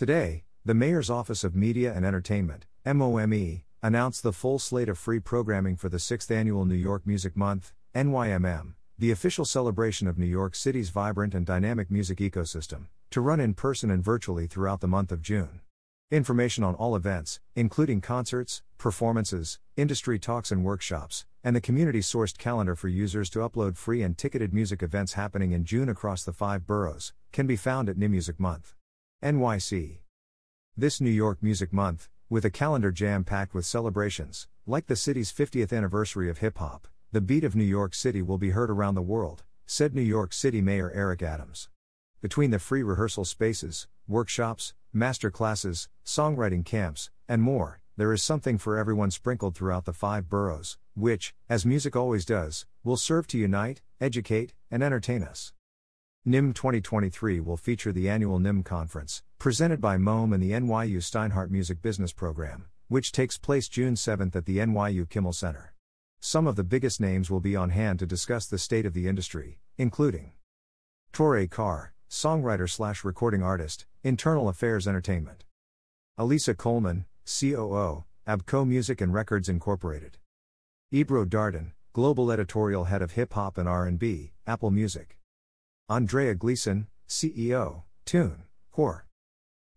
Today, the Mayor's Office of Media and Entertainment, MOME, announced the full slate of free programming for the 6th annual New York Music Month, NYMM, the official celebration of New York City's vibrant and dynamic music ecosystem, to run in person and virtually throughout the month of June. Information on all events, including concerts, performances, industry talks and workshops, and the community sourced calendar for users to upload free and ticketed music events happening in June across the five boroughs, can be found at NYMmusic Music Month. NYC. This New York Music Month, with a calendar jam packed with celebrations, like the city's 50th anniversary of hip hop, the beat of New York City will be heard around the world, said New York City Mayor Eric Adams. Between the free rehearsal spaces, workshops, master classes, songwriting camps, and more, there is something for everyone sprinkled throughout the five boroughs, which, as music always does, will serve to unite, educate, and entertain us. NYM 2023 will feature the annual NIM conference, presented by MOME and the NYU Steinhardt Music Business Program, which takes place June 7 at the NYU Kimmel Center. Some of the biggest names will be on hand to discuss the state of the industry, including Torae Carr, songwriter slash recording artist, Internal Affairs Entertainment. Alisa Coleman, COO, ABKCO Music and Records Incorporated. Ebro Darden, Global Editorial Head of Hip Hop and R&B, Apple Music. Andreea Gleeson, CEO, Tune, Core.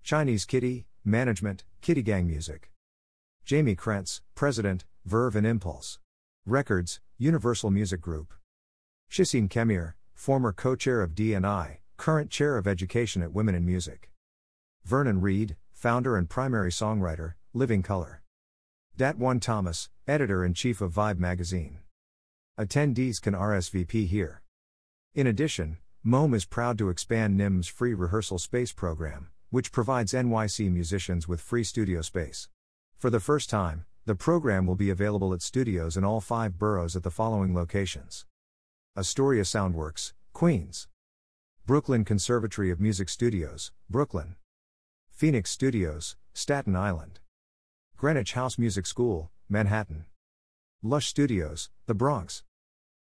Chinese Kitty, Management, Kitty Gang Music. Jamie Krents, President, Verve and Impulse. Records, Universal Music Group. Shissine Khemir, former co-chair of DNI, current chair of education at Women in Music. Vernon Reid, founder and primary songwriter, Living Colour. Datwon Thomas, editor in chief of Vibe magazine. Attendees can RSVP here. In addition, MOME is proud to expand NYM's free rehearsal space program, which provides NYC musicians with free studio space. For the first time, the program will be available at studios in all five boroughs at the following locations Astoria Soundworks, Queens. Brooklyn Conservatory of Music Studios, Brooklyn. Phoenix Studios, Staten Island. Greenwich House Music School, Manhattan. Lush Studios, The Bronx.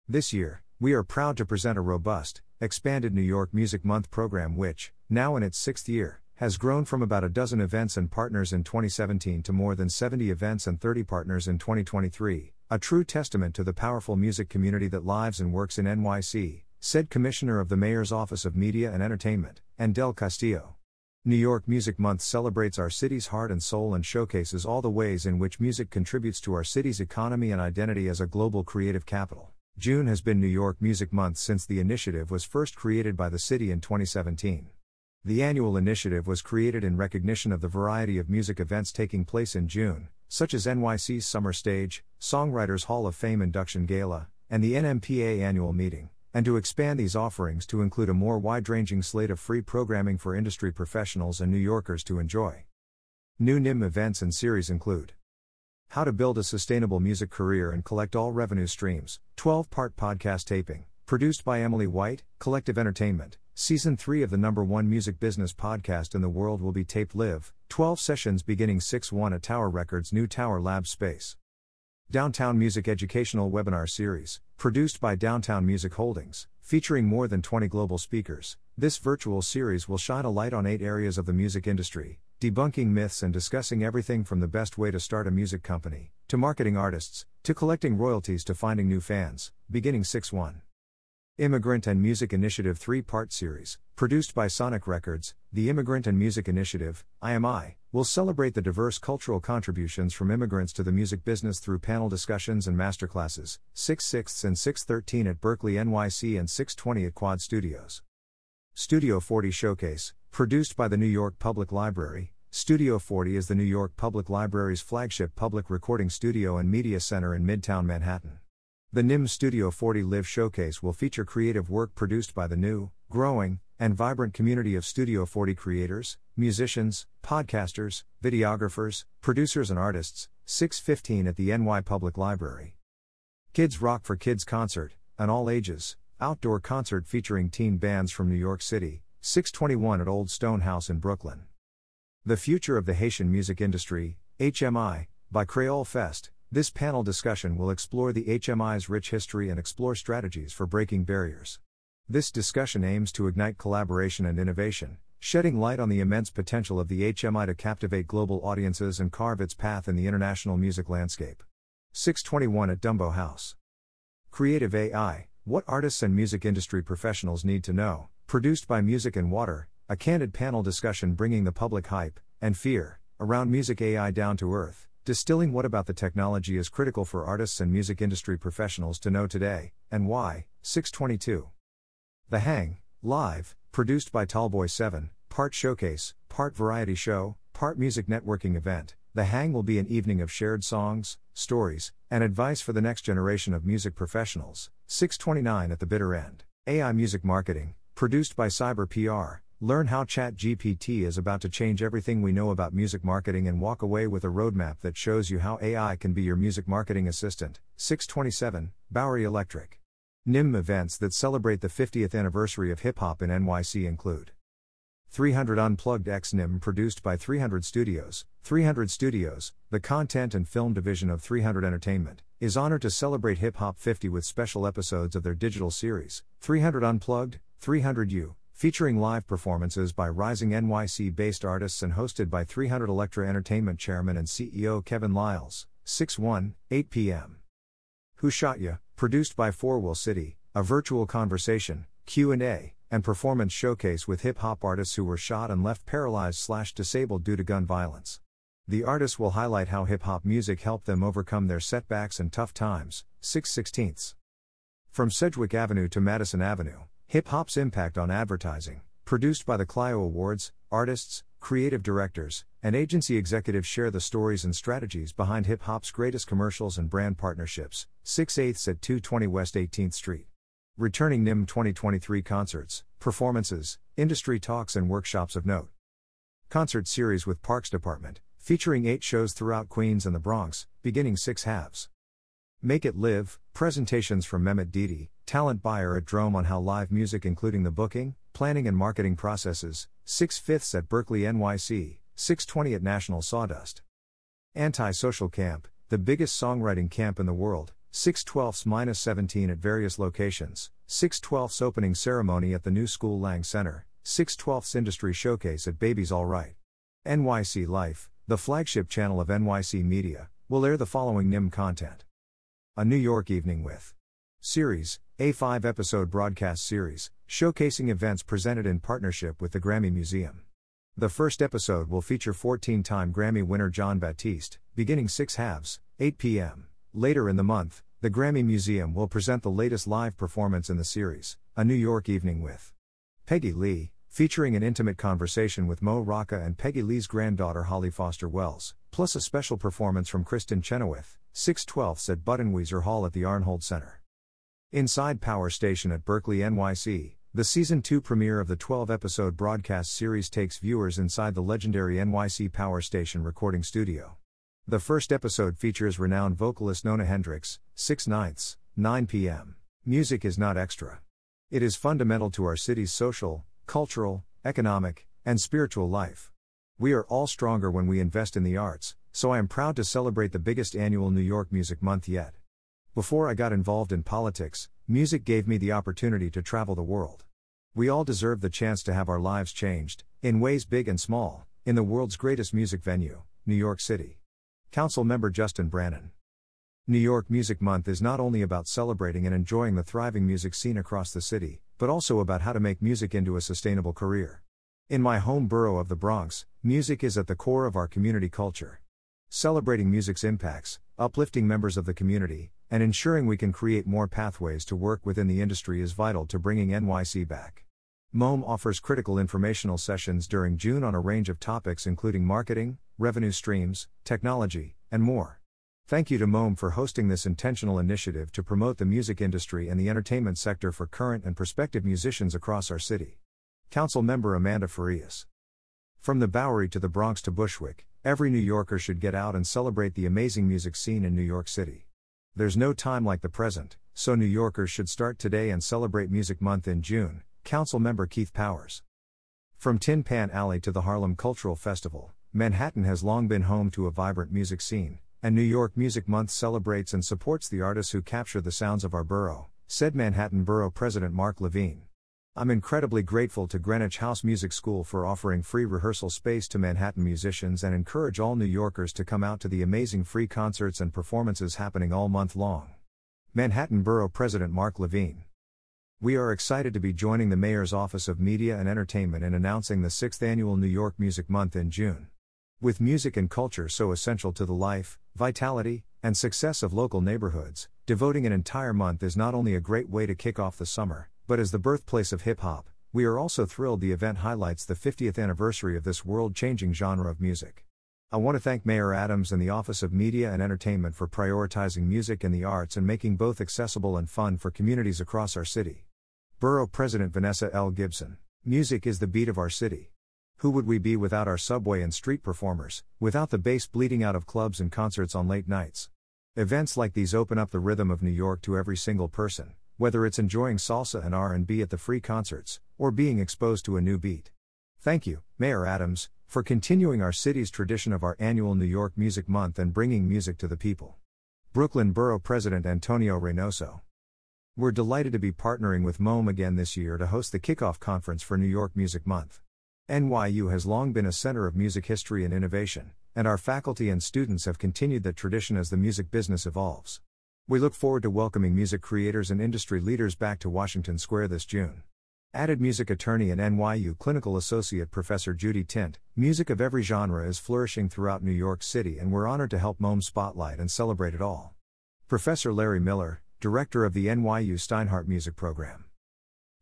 This year, we are proud to present a robust, expanded New York Music Month program which, now in its sixth year, has grown from about a dozen events and partners in 2017 to more than 70 events and 30 partners in 2023, a true testament to the powerful music community that lives and works in NYC said Commissioner of the Mayor's Office of Media and Entertainment, Anne del Castillo. New York Music Month celebrates our city's heart and soul and showcases all the ways in which music contributes to our city's economy and identity as a global creative capital. June has been New York Music Month since the initiative was first created by the city in 2017. The annual initiative was created in recognition of the variety of music events taking place in June, such as NYC's Summer Stage, Songwriters Hall of Fame Induction Gala, and the NMPA annual meeting and to expand these offerings to include a more wide ranging slate of free programming for industry professionals and New Yorkers to enjoy. New NYM events and series include How to Build a Sustainable Music Career and Collect All Revenue Streams, 12 part podcast taping, produced by Emily White, Collective Entertainment. Season 3 of the number one music business podcast in the world will be taped live, 12 sessions beginning 6 1 at Tower Records' new Tower Lab space. Downtown Music Educational Webinar Series, produced by Downtown Music Holdings, featuring more than 20 global speakers. This virtual series will shine a light on eight areas of the music industry, debunking myths and discussing everything from the best way to start a music company, to marketing artists, to collecting royalties to finding new fans, beginning 6 1. Immigrant and Music Initiative 3 part series, produced by Sonic Records, the Immigrant and Music Initiative, IMI, will celebrate the diverse cultural contributions from immigrants to the music business through panel discussions and masterclasses, 6 6 and 613 at Berklee NYC and 620 at Quad Studios. Studio 40 Showcase, produced by the New York Public Library. Studio 40 is the New York Public Library's flagship public recording studio and media center in Midtown Manhattan. The NYM Studio 40 Live Showcase will feature creative work produced by the new, growing, and vibrant community of Studio 40 creators, musicians, podcasters, videographers, producers, and artists. 615 at the NY Public Library. Kids Rock for Kids Concert, an all ages, outdoor concert featuring teen bands from New York City. 621 at Old Stone House in Brooklyn. The Future of the Haitian Music Industry, HMI, by Creole Fest. This panel discussion will explore the HMI's rich history and explore strategies for breaking barriers. This discussion aims to ignite collaboration and innovation, shedding light on the immense potential of the HMI to captivate global audiences and carve its path in the international music landscape. 621 at Dumbo House. Creative AI What artists and music industry professionals need to know, produced by Music and Water, a candid panel discussion bringing the public hype and fear around music AI down to earth, distilling what about the technology is critical for artists and music industry professionals to know today, and why. 622. The Hang, live, produced by Tallboy 7, part showcase, part variety show, part music networking event. The Hang will be an evening of shared songs, stories, and advice for the next generation of music professionals. 629 at the bitter end. AI Music Marketing, produced by Cyber PR, Learn how ChatGPT is about to change everything we know about music marketing and walk away with a roadmap that shows you how AI can be your music marketing assistant. 627, Bowery Electric. NIM events that celebrate the 50th anniversary of hip hop in NYC include 300 Unplugged X NIM produced by 300 Studios. 300 Studios, the content and film division of 300 Entertainment, is honored to celebrate Hip Hop 50 with special episodes of their digital series, 300 Unplugged, 300 U, featuring live performances by rising NYC based artists and hosted by 300 Elektra Entertainment Chairman and CEO Kevin Liles, 6 1, 8 p.m. Who Shot Ya, produced by Four Will City, a virtual conversation, Q&A, and performance showcase with hip hop artists who were shot and left paralyzed slash disabled due to gun violence. The artists will highlight how hip hop music helped them overcome their setbacks and tough times. 6 16ths. From Sedgwick Avenue to Madison Avenue, Hip Hop's Impact on Advertising, produced by the Clio Awards, artists, creative directors, and agency executives share the stories and strategies behind hip hop's greatest commercials and brand partnerships. 6 eighths at 220 West 18th Street. Returning NIM 2023 concerts, performances, industry talks, and workshops of note. Concert series with Parks Department, featuring eight shows throughout Queens and the Bronx, beginning six halves. Make It Live, presentations from Mehmet Dede, talent buyer at Drom on how live music, including the booking, planning, and marketing processes, 6 fifths at Berklee NYC, 620 at National Sawdust. Anti Social Camp, the biggest songwriting camp in the world, 6 12 17 at various locations, 6 12 opening ceremony at the New School Lang Center, 6 12 industry showcase at Baby's All Right. NYC Life, the flagship channel of NYC Media, will air the following NIM content. A New York Evening with Series, a five episode broadcast series, showcasing events presented in partnership with the Grammy Museum. The first episode will feature 14 time Grammy winner Jon Batiste, beginning 6 halves, 8 p.m. Later in the month, the Grammy Museum will present the latest live performance in the series, A New York Evening with Peggy Lee, featuring an intimate conversation with Mo Rocca and Peggy Lee's granddaughter Holly Foster Wells, plus a special performance from Kristin Chenoweth, 6 12 at Buttenwieser Hall at the Arnhold Center. Inside Power Station at Berklee, NYC, the season 2 premiere of the 12 episode broadcast series takes viewers inside the legendary NYC Power Station recording studio. The first episode features renowned vocalist Nona Hendryx, 6 ninths, 9 p.m. Music is not extra. It is fundamental to our city's social, cultural, economic, and spiritual life. We are all stronger when we invest in the arts, so I am proud to celebrate the biggest annual New York Music Month yet. Before I got involved in politics, music gave me the opportunity to travel the world. We all deserve the chance to have our lives changed, in ways big and small, in the world's greatest music venue, New York City. Council Member Justin Brannan. New York Music Month is not only about celebrating and enjoying the thriving music scene across the city, but also about how to make music into a sustainable career. In my home borough of the Bronx, music is at the core of our community culture. Celebrating music's impacts, uplifting members of the community, and ensuring we can create more pathways to work within the industry is vital to bringing NYC back. MOM offers critical informational sessions during June on a range of topics including marketing, revenue streams, technology, and more. Thank you to MOME for hosting this intentional initiative to promote the music industry and the entertainment sector for current and prospective musicians across our city. Council member Amanda Farias. From the Bowery to the Bronx to Bushwick, every New Yorker should get out and celebrate the amazing music scene in New York City. There's no time like the present, so New Yorkers should start today and celebrate Music Month in June. Council member Keith Powers. From Tin Pan Alley to the Harlem Cultural Festival, Manhattan has long been home to a vibrant music scene, and New York Music Month celebrates and supports the artists who capture the sounds of our borough, said Manhattan Borough President Mark Levine. I'm incredibly grateful to Greenwich House Music School for offering free rehearsal space to Manhattan musicians and encourage all New Yorkers to come out to the amazing free concerts and performances happening all month long. Manhattan Borough President Mark Levine. We are excited to be joining the Mayor's Office of Media and Entertainment in announcing the 6th annual New York Music Month in June. With music and culture so essential to the life, vitality, and success of local neighborhoods, devoting an entire month is not only a great way to kick off the summer, but as the birthplace of hip hop, we are also thrilled the event highlights the 50th anniversary of this world changing genre of music. I want to thank Mayor Adams and the Office of Media and Entertainment for prioritizing music and the arts and making both accessible and fun for communities across our city. Borough President Vanessa L. Gibson Music is the beat of our city. Who would we be without our subway and street performers, without the bass bleeding out of clubs and concerts on late nights? Events like these open up the rhythm of New York to every single person, whether it's enjoying salsa and R&B at the free concerts or being exposed to a new beat. Thank you, Mayor Adams, for continuing our city's tradition of our annual New York Music Month and bringing music to the people. Brooklyn Borough President Antonio Reynoso. We're delighted to be partnering with MOME again this year to host the kickoff conference for New York Music Month. NYU has long been a center of music history and innovation, and our faculty and students have continued that tradition as the music business evolves. We look forward to welcoming music creators and industry leaders back to Washington Square this June. Added music attorney and NYU clinical associate Professor Judy Tint, music of every genre is flourishing throughout New York City, and we're honored to help MOM spotlight and celebrate it all. Professor Larry Miller, director of the NYU Steinhardt Music Program.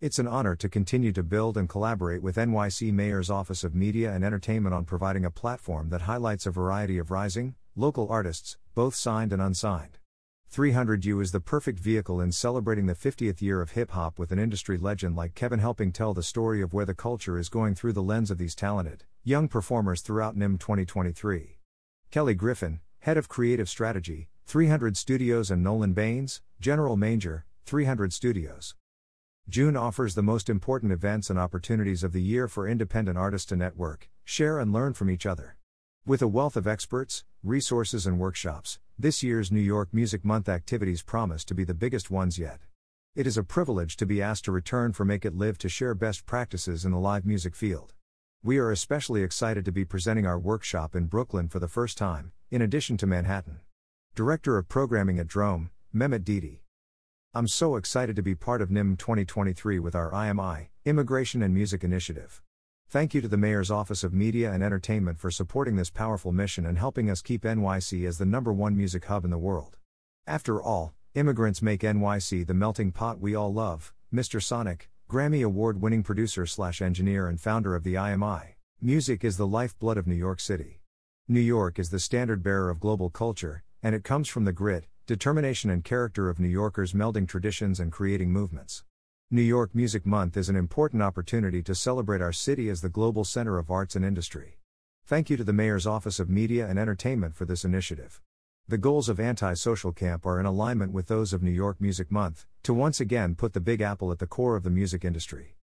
It's an honor to continue to build and collaborate with NYC Mayor's Office of Media and Entertainment on providing a platform that highlights a variety of rising, local artists, both signed and unsigned. 300U is the perfect vehicle in celebrating the 50th year of hip hop with an industry legend like Kevin helping tell the story of where the culture is going through the lens of these talented, young performers throughout NYM 2023. Kelly Griffin, Head of Creative Strategy, 300 Studios, and Nolan Baines, General Manager, 300 Studios. June offers the most important events and opportunities of the year for independent artists to network, share, and learn from each other. With a wealth of experts, resources, and workshops, this year's New York Music Month activities promise to be the biggest ones yet. It is a privilege to be asked to return for Make It Live to share best practices in the live music field. We are especially excited to be presenting our workshop in Brooklyn for the first time, in addition to Manhattan. Director of Programming at Drom, Mehmet Dede. I'm so excited to be part of NYM 2023 with our IMI, Immigration and Music Initiative. Thank you to the Mayor's Office of Media and Entertainment for supporting this powerful mission and helping us keep NYC as the number one music hub in the world. After all, immigrants make NYC the melting pot we all love. Mr. Sonic, Grammy Award winning producer slash engineer and founder of the IMI. Music is the lifeblood of New York City. New York is the standard bearer of global culture, and it comes from the grit, determination, and character of New Yorkers melding traditions and creating movements. New York Music Month is an important opportunity to celebrate our city as the global center of arts and industry. Thank you to the Mayor's Office of Media and Entertainment for this initiative. The goals of Anti-Social Camp are in alignment with those of New York Music Month, to once again put the Big Apple at the core of the music industry.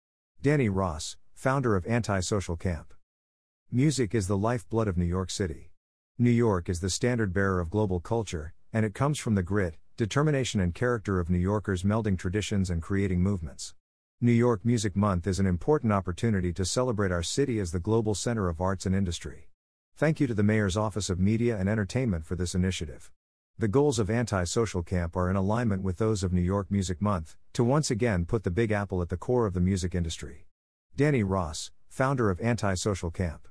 Danny Ross, founder of Anti-Social Camp. Music is the lifeblood of New York City. New York is the standard bearer of global culture, and it comes from the grit, determination and character of New Yorkers melding traditions and creating movements. New York Music Month is an important opportunity to celebrate our city as the global center of arts and industry. Thank you to the Mayor's Office of Media and Entertainment for this initiative. The goals of Anti-Social Camp are in alignment with those of New York Music Month, to once again put the Big Apple at the core of the music industry. Danny Ross, founder of Anti-Social Camp.